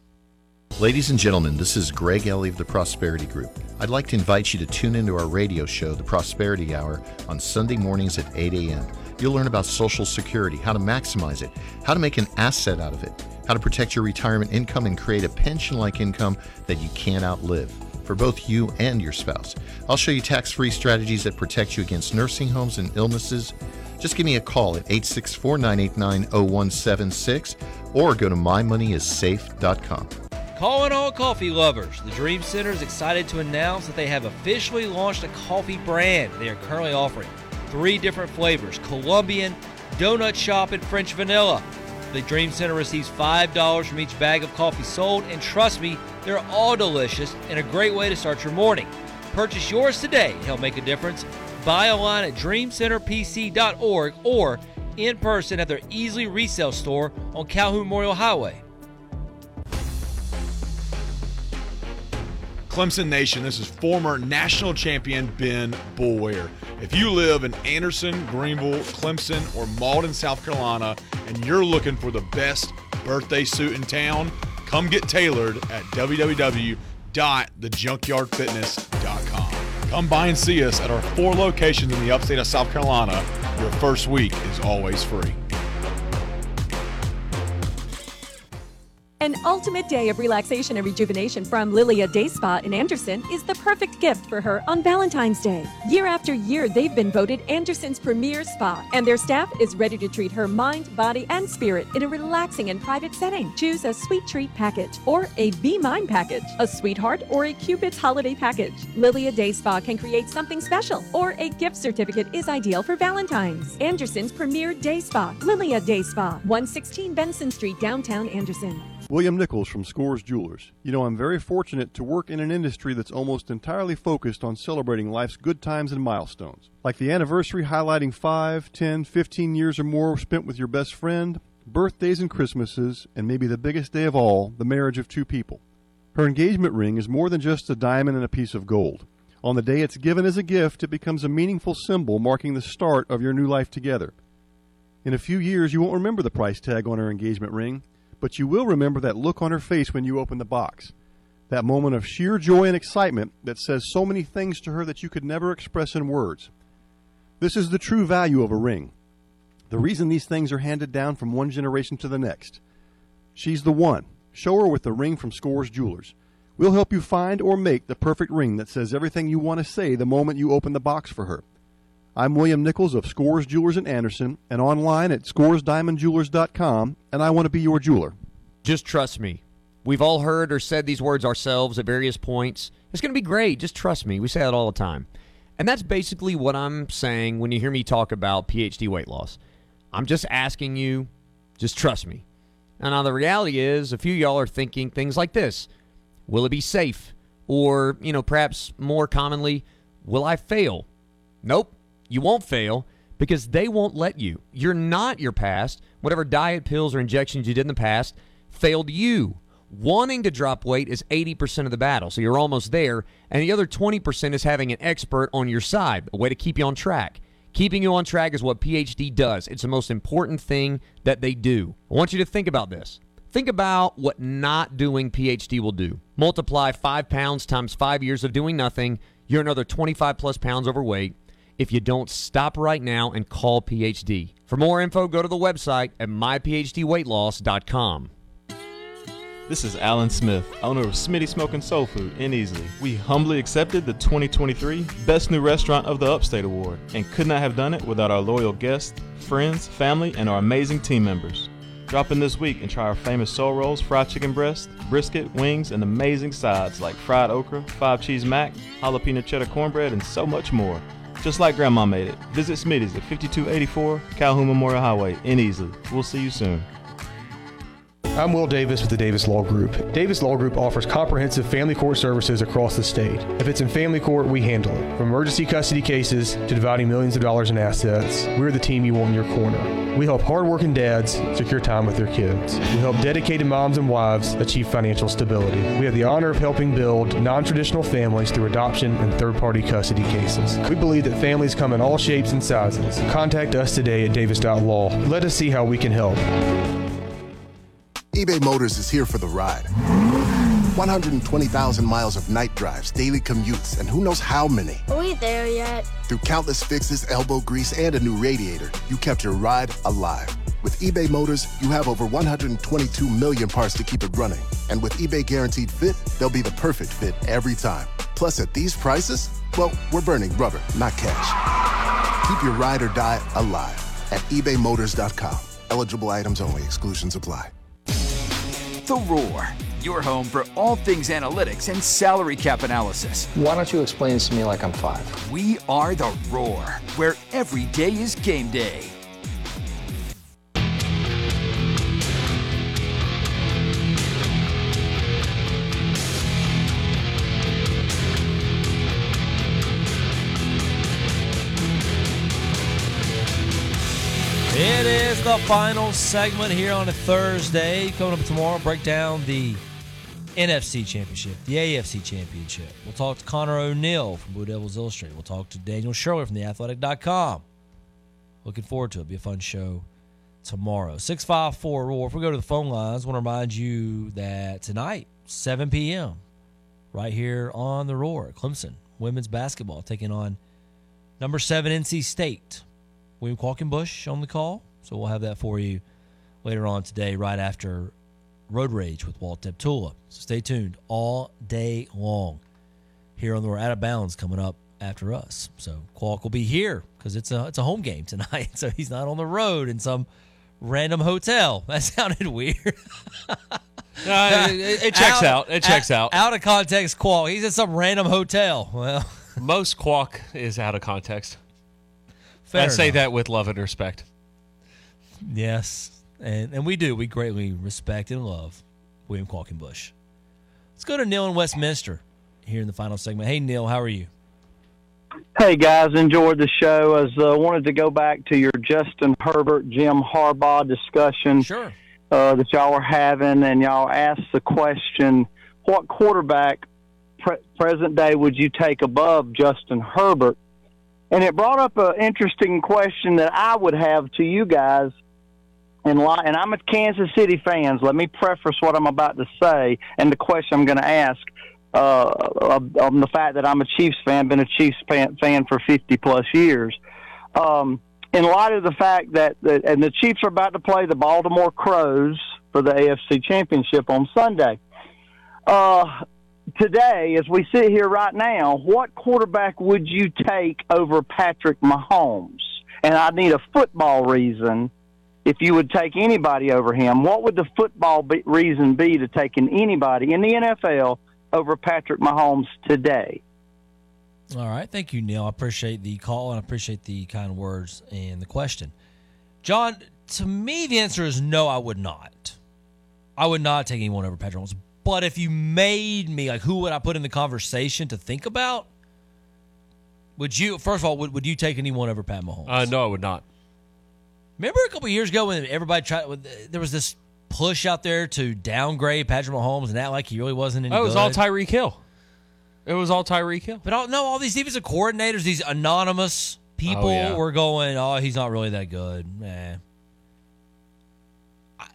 Ladies and gentlemen, this is Greg Ellie of the Prosperity Group. I'd like to invite you to tune into our radio show, The Prosperity Hour, on Sunday mornings at 8 a.m. You'll learn about Social Security, how to maximize it, how to make an asset out of it, how to protect your retirement income and create a pension like income that you can't outlive for both you and your spouse. I'll show you tax free strategies that protect you against nursing homes and illnesses. Just give me a call at 864 989 0176 or go to mymoneyissafe.com. Calling all coffee lovers. The Dream Center is excited to announce that they have officially launched a coffee brand. They are currently offering three different flavors Colombian, Donut Shop, and French Vanilla. The Dream Center receives $5 from each bag of coffee sold, and trust me, they're all delicious and a great way to start your morning. Purchase yours today to help make a difference. Buy online at dreamcenterpc.org or in person at their Easley Resale store on Calhoun Memorial Highway. Clemson Nation, this is former national champion Ben Boulware. If you live in Anderson, Greenville, Clemson, or Mauldin, South Carolina, and you're looking for the best birthday suit in town, come get tailored at www.thejunkyardfitness.com. Come by and see us at our four locations in the upstate of South Carolina. Your first week is always free. An ultimate day of relaxation and rejuvenation from Lilia Day Spa in Anderson is the perfect gift for her on Valentine's Day. Year after year, they've been voted Anderson's premier spa, and their staff is ready to treat her mind, body, and spirit in a relaxing and private setting. Choose a sweet treat package or a Be Mine package, a sweetheart or a Cupid's holiday package. Lilia Day Spa can create something special, or a gift certificate is ideal for Valentine's. Anderson's premier day spa, Lilia Day Spa, 116 Benson Street, downtown Anderson. William Nichols from Scores Jewelers. You know, I'm very fortunate to work in an industry that's almost entirely focused on celebrating life's good times and milestones. Like the anniversary highlighting 5, 10, 15 years or more spent with your best friend, birthdays and Christmases, and maybe the biggest day of all, the marriage of two people. Her engagement ring is more than just a diamond and a piece of gold. On the day it's given as a gift, it becomes a meaningful symbol marking the start of your new life together. In a few years, you won't remember the price tag on her engagement ring, but you will remember that look on her face when you open the box. That moment of sheer joy and excitement that says so many things to her that you could never express in words. This is the true value of a ring. The reason these things are handed down from one generation to the next. She's the one. Show her with the ring from Scores Jewelers. We'll help you find or make the perfect ring that says everything you want to say the moment you open the box for her. I'm William Nichols of Scores Jewelers in Anderson and online at scoresdiamondjewelers.com, and I want to be your jeweler. Just trust me. We've all heard or said these words ourselves at various points. It's going to be great. Just trust me. We say that all the time. And that's basically what I'm saying when you hear me talk about PhD weight loss. I'm just asking you, just trust me. And now the reality is, a few y'all are thinking things like this Will it be safe? Or, you know, perhaps more commonly, will I fail? Nope, you won't fail because they won't let you. You're not your past. Whatever diet, pills, or injections you did in the past failed you. Wanting to drop weight is 80% of the battle, so you're almost there. And the other 20% is having an expert on your side, a way to keep you on track. Keeping you on track is what PhD does. It's the most important thing that they do. I want you to think about this. Think about what not doing PhD will do. Multiply five pounds times five years of doing nothing, you're another 25 plus pounds overweight if you don't stop right now and call PhD. For more info, go to the website at myphdweightloss.com. This is Alan Smith, owner of Smitty Smoking Soul Food in Easley. We humbly accepted the 2023 Best New Restaurant of the Upstate Award and could not have done it without our loyal guests, friends, family, and our amazing team members. Drop in this week and try our famous soul rolls, fried chicken breast, brisket, wings, and amazing sides like fried okra, five cheese mac, jalapeno cheddar cornbread, and so much more. Just like Grandma made it. Visit Smitty's at 5284 Calhoun Memorial Highway in Easley. We'll see you soon. I'm Will Davis with the Davis Law Group. Davis Law Group offers comprehensive family court services across the state. If it's in family court, we handle it. From emergency custody cases to dividing millions of dollars in assets, we're the team you want in your corner. We help hardworking dads secure time with their kids. We help dedicated moms and wives achieve financial stability. We have the honor of helping build non traditional families through adoption and third party custody cases. We believe that families come in all shapes and sizes. Contact us today at davis.law. Let us see how we can help. eBay Motors is here for the ride. 120,000 miles of night drives, daily commutes, and who knows how many. Are we there yet? Through countless fixes, elbow grease, and a new radiator, you kept your ride alive. With eBay Motors, you have over 122 million parts to keep it running. And with eBay Guaranteed Fit, they'll be the perfect fit every time. Plus, at these prices, well, we're burning rubber, not cash. Keep your ride or die alive at ebaymotors.com. Eligible items only, exclusions apply. The Roar, your home for all things analytics and salary cap analysis. Why don't you explain this to me like I'm five? We are The Roar, where every day is game day. Is the final segment here on a Thursday. Coming up tomorrow, break down the NFC Championship, the AFC Championship. We'll talk to Connor O'Neill from Blue Devils Illustrated. We'll talk to Daniel Shirley from theathletic.com. Looking forward to it. Be a fun show tomorrow. 654 Roar. If we go to the phone lines, I want to remind you that tonight, 7 p.m., right here on the Roar, Clemson women's basketball taking on number seven NC State. William Qualkenbush on the call. So we'll have that for you later on today, right after Road Rage with Walt Deptula. So stay tuned all day long here on the Out of Bounds coming up after us. So Qualk will be here because it's a it's a home game tonight. So he's not on the road in some random hotel. That sounded weird. Uh, it, it checks out. It checks out. Out of context, Qualk. He's at some random hotel. Well, Most Qualk is out of context. Fair I say that with love and respect. Yes, and and we do. We greatly respect and love William Qualkenbush. Let's go to Neil in Westminster here in the final segment. Hey, Neil, how are you? Hey guys, enjoyed the show. As uh, wanted to go back to your Justin Herbert, Jim Harbaugh discussion sure. uh, that y'all were having, and y'all asked the question: What quarterback pre- present day would you take above Justin Herbert? And it brought up an interesting question that I would have to you guys. And, and I'm a Kansas City fan. Let me preface what I'm about to say and the question I'm going to ask uh, of the fact that I'm a Chiefs fan, been a Chiefs fan, fan for 50 plus years. Um, in light of the fact that, that, and the Chiefs are about to play the Baltimore Crows for the AFC Championship on Sunday. Uh, today, as we sit here right now, what quarterback would you take over Patrick Mahomes? And I need a football reason. If you would take anybody over him, what would the football be, reason be to taking anybody in the NFL over Patrick Mahomes today? All right. Thank you, Neil. I appreciate the call and I appreciate the kind words and the question. John, to me, the answer is no, I would not. I would not take anyone over Patrick Mahomes. But if you made me, like, who would I put in the conversation to think about? Would you, first of all, would, would you take anyone over Pat Mahomes? Uh, no, I would not. Remember a couple years ago when everybody tried, there was this push out there to downgrade Patrick Mahomes and act like he really wasn't any Oh, it was good? all Tyreek Hill. It was all Tyreek Hill. But all, no, all these defensive coordinators, these anonymous people Oh, yeah. were going, "Oh, he's not really that good." Man, I,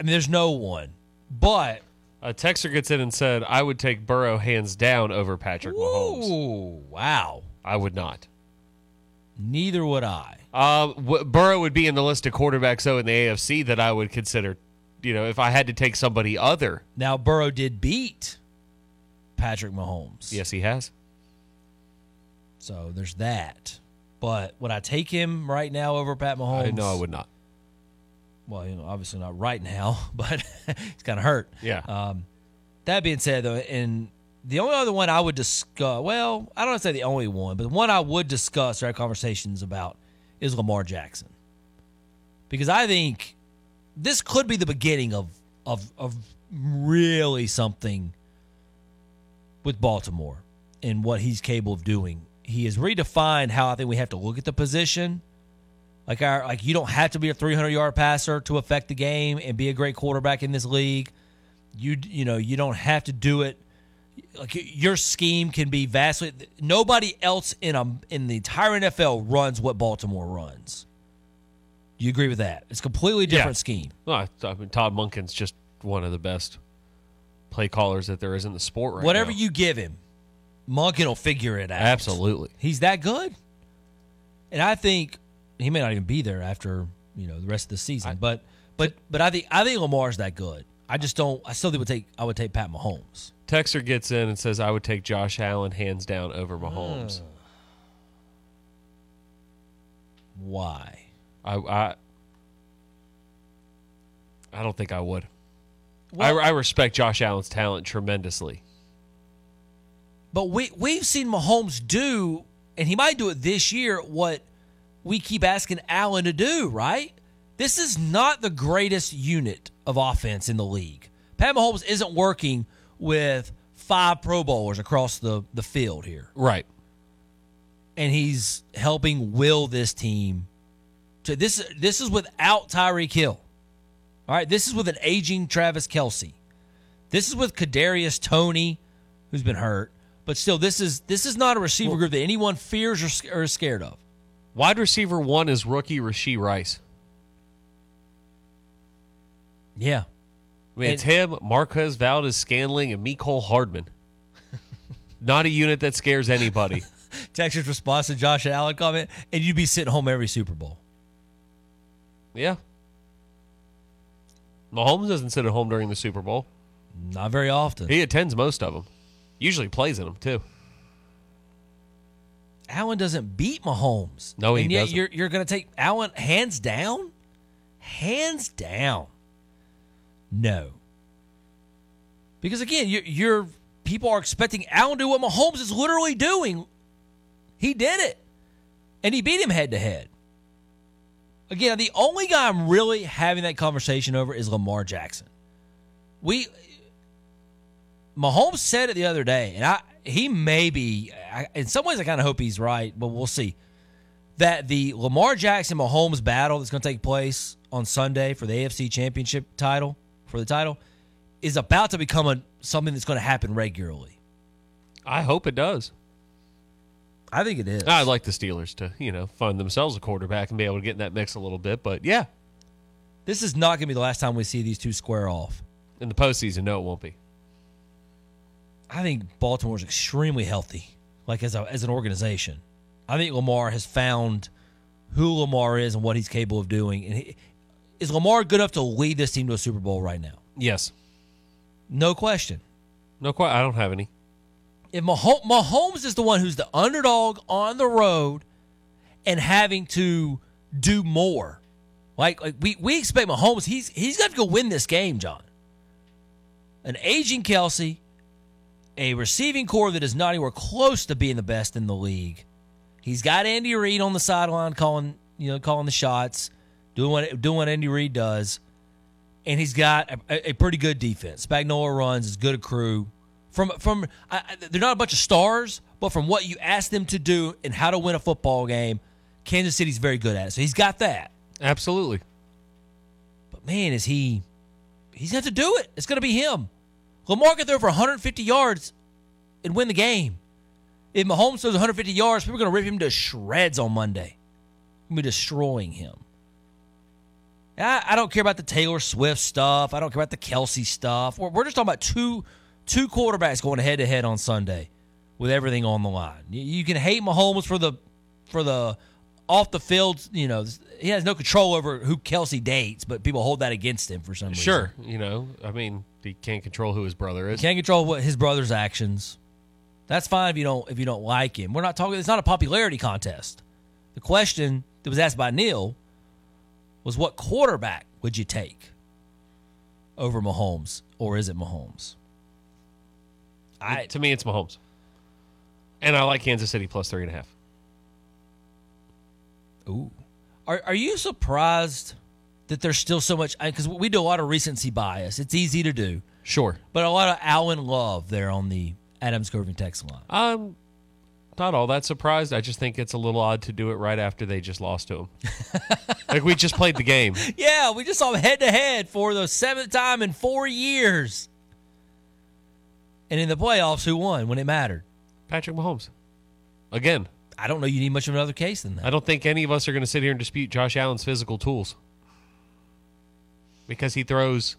I mean, there's no one. But A texter gets in and said, "I would take Burrow hands down over Patrick Mahomes." Ooh, wow! I would not. Neither would I. Uh, Burrow would be in the list of quarterbacks though in the AFC that I would consider you know, if I had to take somebody other. Now Burrow did beat Patrick Mahomes. Yes, he has. So there's that. But would I take him right now over Pat Mahomes? I no, I would not. Well, you know, obviously not right now, but he's kind of hurt. Yeah. Um, that being said, though, and the only other one I would discuss, well, I don't want to say the only one, but the one I would discuss or have conversations about is Lamar Jackson. Because I think this could be the beginning of of of really something with Baltimore and what he's capable of doing. He has redefined how I think we have to look at the position. Like our like you don't have to be a 300 yard passer to affect the game and be a great quarterback in this league. You you know you don't have to do it. Like your scheme can be vastly. Nobody else in a in the entire NFL runs what Baltimore runs. Do you agree with that? It's a completely different Yeah. scheme. Well, I, I mean, Todd Monken's just one of the best play callers that there is in the sport right now. Whatever now. you give him, Monken will figure it out. Absolutely. He's that good. And I think he may not even be there after, you know, the rest of the season. but but but I think I think Lamar's that good. I just don't I still think would take I would take Pat Mahomes. Texter gets in and says, "I would take Josh Allen hands down over Mahomes." Hmm. Why? I I I don't think I would. Well- I, I respect Josh Allen's talent tremendously. But we we've seen Mahomes do, and he might do it this year, what we keep asking Allen to do, right? This is not the greatest unit of offense in the league. Pat Mahomes isn't working with five Pro Bowlers across the, the field here. Right. And he's helping will this team to this this is without Tyreek Hill. All right, this is with an aging Travis Kelce. This is with Kadarius Toney, who's been hurt. But still, this is this is not a receiver group that anyone fears or, or is scared of. Wide receiver one is rookie Rashee Rice. Yeah. I mean, it's him, Marquez Valdes-Scantling, and Mecole Hardman. Not a unit that scares anybody. Texas response to Josh Allen comment, and you'd be sitting home every Super Bowl. yeah. Mahomes doesn't sit at home during the Super Bowl. Not very often. He attends most of them. Usually plays in them too. Allen doesn't beat Mahomes. No, he and yet doesn't. You're you're going to take Allen hands down, hands down. No, because again, you're, you're people are expecting Allen to do what Mahomes is literally doing. He did it, and he beat him head to head. Again, the only guy I'm really having that conversation over is Lamar Jackson. We Mahomes said it the other day, and I he may be. I, in some ways, I kind of hope he's right, but we'll see. That the Lamar Jackson Mahomes battle that's going to take place on Sunday for the AFC Championship title for the title is about to become a something that's going to happen regularly. I hope it does. I think it is. I'd like the Steelers to, you know, find themselves a quarterback and be able to get in that mix a little bit. But yeah, This is not going to be the last time we see these two square off. in the postseason, no, it won't be. I think Baltimore's extremely healthy, like as a, as an organization. I think Lamar has found who Lamar is and what he's capable of doing. And he, is Lamar good enough to lead this team to a Super Bowl right now? Yes. No question. No, quite. I don't have any. If Mahomes, Mahomes is the one who's the underdog on the road and having to do more, like like we, we expect Mahomes, he's he's got to go win this game, John. An aging Kelce, a receiving core that is not anywhere close to being the best in the league. He's got Andy Reid on the sideline calling you know calling the shots, doing what doing what Andy Reid does, and he's got a, a pretty good defense. Spagnuolo runs is good a crew. From from I, they're not a bunch of stars, but from what you ask them to do and how to win a football game, Kansas City's very good at it. So he's got that. Absolutely. But man, is he? He's going have to do it. It's going to be him. Lamar get there for 150 yards and win the game. If Mahomes throws 150 yards, people are going to rip him to shreds on Monday. We're destroying him. I, I don't care about the Taylor Swift stuff. I don't care about the Kelce stuff. We're, we're just talking about two two quarterbacks going head to head on Sunday with everything on the line. You, you can hate Mahomes for the for the off the field, you know, he has no control over who Kelce dates, but people hold that against him for some reason. Sure, you know, I mean, he can't control who his brother is. He Can't control what his brother's actions. That's fine if you don't if you don't like him. We're not talking. It's not a popularity contest. The question that was asked by Neil was, "What quarterback would you take over Mahomes, or is it Mahomes?" I, to me, it's Mahomes, and I like Kansas City plus three and a half. Ooh, are are you surprised that there's still so much? Because we do a lot of recency bias. It's easy to do, Sure, but a lot of Allen Love there on the Adams Curving text line. I'm not all that surprised. I just think it's a little odd to do it right after they just lost to him. like we just played the game. Yeah, we just saw him head to head for the seventh time in four years. And in the playoffs, who won when it mattered? Patrick Mahomes. Again, I don't know you need much of another case than that. I don't think any of us are going to sit here and dispute Josh Allen's physical tools because he throws.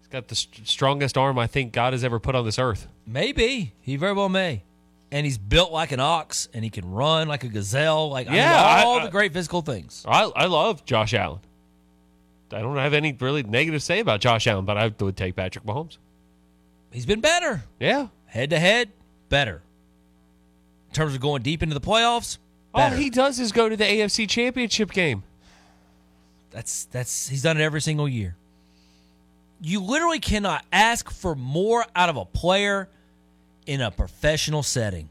He's got the st- strongest arm I think God has ever put on this earth. Maybe. He very well may. And he's built like an ox and he can run like a gazelle. Like, I mean, all I- the great physical things. I I love Josh Allen. I don't have any really negative to say about Josh Allen, but I would take Patrick Mahomes. He's been better. Yeah. Head to head, better. In terms of going deep into the playoffs, better. All he does is go to the AFC Championship game. That's that's he's done it every single year. You literally cannot ask for more out of a player in a professional setting.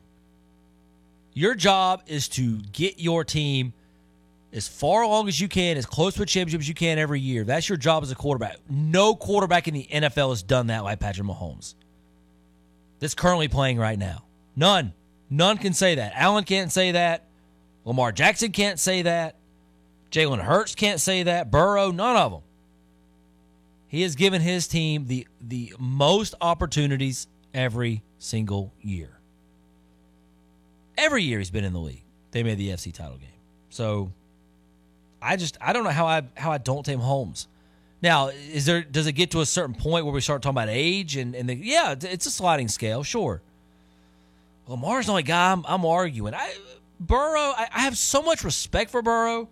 Your job is to get your team as far along as you can, as close to a championship as you can every year. That's your job as a quarterback. No quarterback in the NFL has done that like Patrick Mahomes. That's currently playing right now. None. None can say that. Allen can't say that. Lamar Jackson can't say that. Jalen Hurts can't say that. Burrow, none of them. He has given his team the the most opportunities every single year. Every year he's been in the league, they made the FC title game. So I just I don't know how I how I don't take Holmes. Now, is there does it get to a certain point where we start talking about age and and the, yeah, it's- a sliding scale, sure. Lamar's the only guy I'm, I'm arguing. I Burrow, I, I have so much respect for Burrow,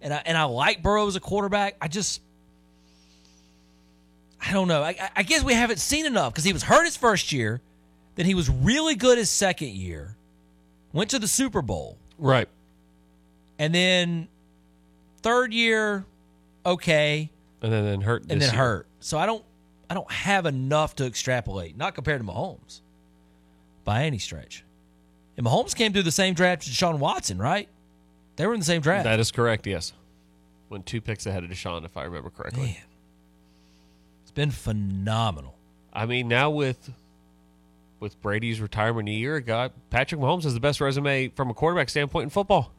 and I and I like Burrow as a quarterback. I just I don't know. I- I guess we haven't seen enough because he was hurt his first year, then he was really good his second year, went to the Super Bowl, Right. and then third year, okay, And then, then hurt. and then year. hurt. So I don't I don't have enough to extrapolate, not compared to Mahomes by any stretch. And Mahomes came through the same draft as Deshaun Watson, right? They were in the same draft. That is correct. Yes. Went two picks ahead of Deshaun, if I remember correctly. Man. It's been phenomenal. I mean, now with with Brady's retirement a year ago, Patrick Mahomes has the best resume from a quarterback standpoint in football.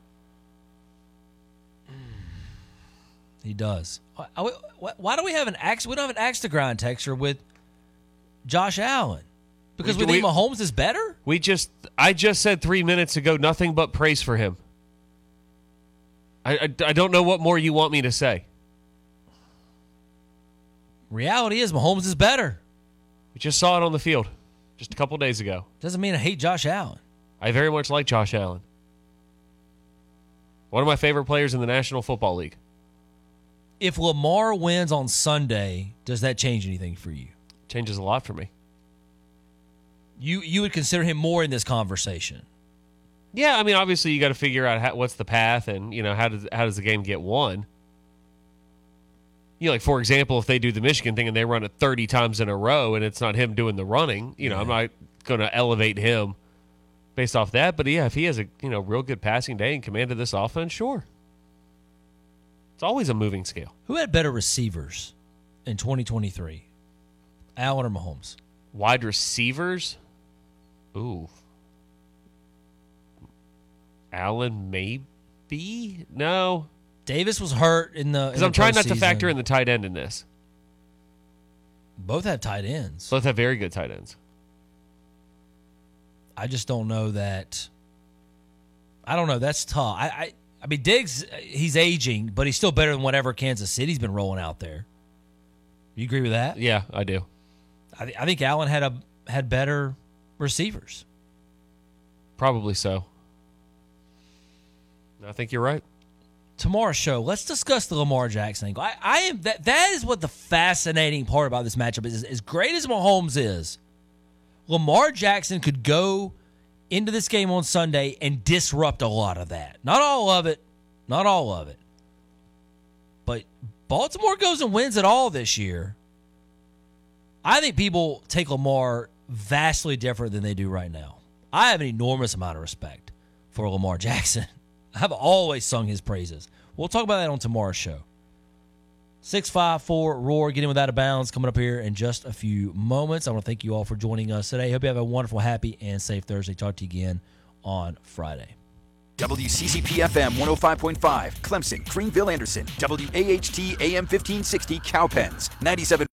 He does. Why, do we have an axe? We don't have an axe to grind texture with Josh Allen because we, We- think we- Mahomes is better. We just, I just said three minutes ago, nothing but praise for him. I, I, I don't know what more you want me to say. Reality is Mahomes is better. We just saw it on the field just a couple days ago. Doesn't mean I hate Josh Allen. I very much like Josh Allen. One of my favorite players in the National Football League. If Lamar wins on Sunday, does that change anything for you? Changes a lot for me. You you would consider him more in this conversation. Yeah, I mean, obviously you got to figure out how, what's the path and you know how does how does the game get won. You know, like for example, if they do the Michigan thing and they run it thirty times in a row and it's not him doing the running, you know, I'm not going to elevate him based off that. But yeah, if he has a you know real good passing day and command of this offense, sure. It's always a moving scale. Who had better receivers in 2023? Allen or Mahomes? Wide receivers, ooh, Allen maybe no Davis was hurt in the because I'm trying not to factor in the tight end in this. Both have tight ends. Both have very good tight ends. I just don't know that. I don't know. That's tough. I, I, I mean, Diggs, he's aging, but he's still better than whatever Kansas City's been rolling out there. You agree with that? Yeah, I do. I, I think Allen had a had better receivers. Probably so. I think you're right. Tomorrow's show, let's discuss the Lamar Jackson angle. I, I am that that is what the fascinating part about this matchup is. As great as Mahomes is, Lamar Jackson could go into this game on Sunday and disrupt a lot of that. Not all of it, not all of it. But Baltimore goes and wins it all this year. I think people take Lamar vastly different than they do right now. I have an enormous amount of respect for Lamar Jackson. I've always sung his praises. We'll talk about that on tomorrow's show. 654 Roar, getting without a bounds, coming up here in just a few moments. I want to thank you all for joining us today. Hope you have a wonderful, happy, and safe Thursday. Talk to you again on Friday. WCCP FM 105.5, Clemson, Greenville, Anderson, WAHT AM 1560, Cowpens, 97.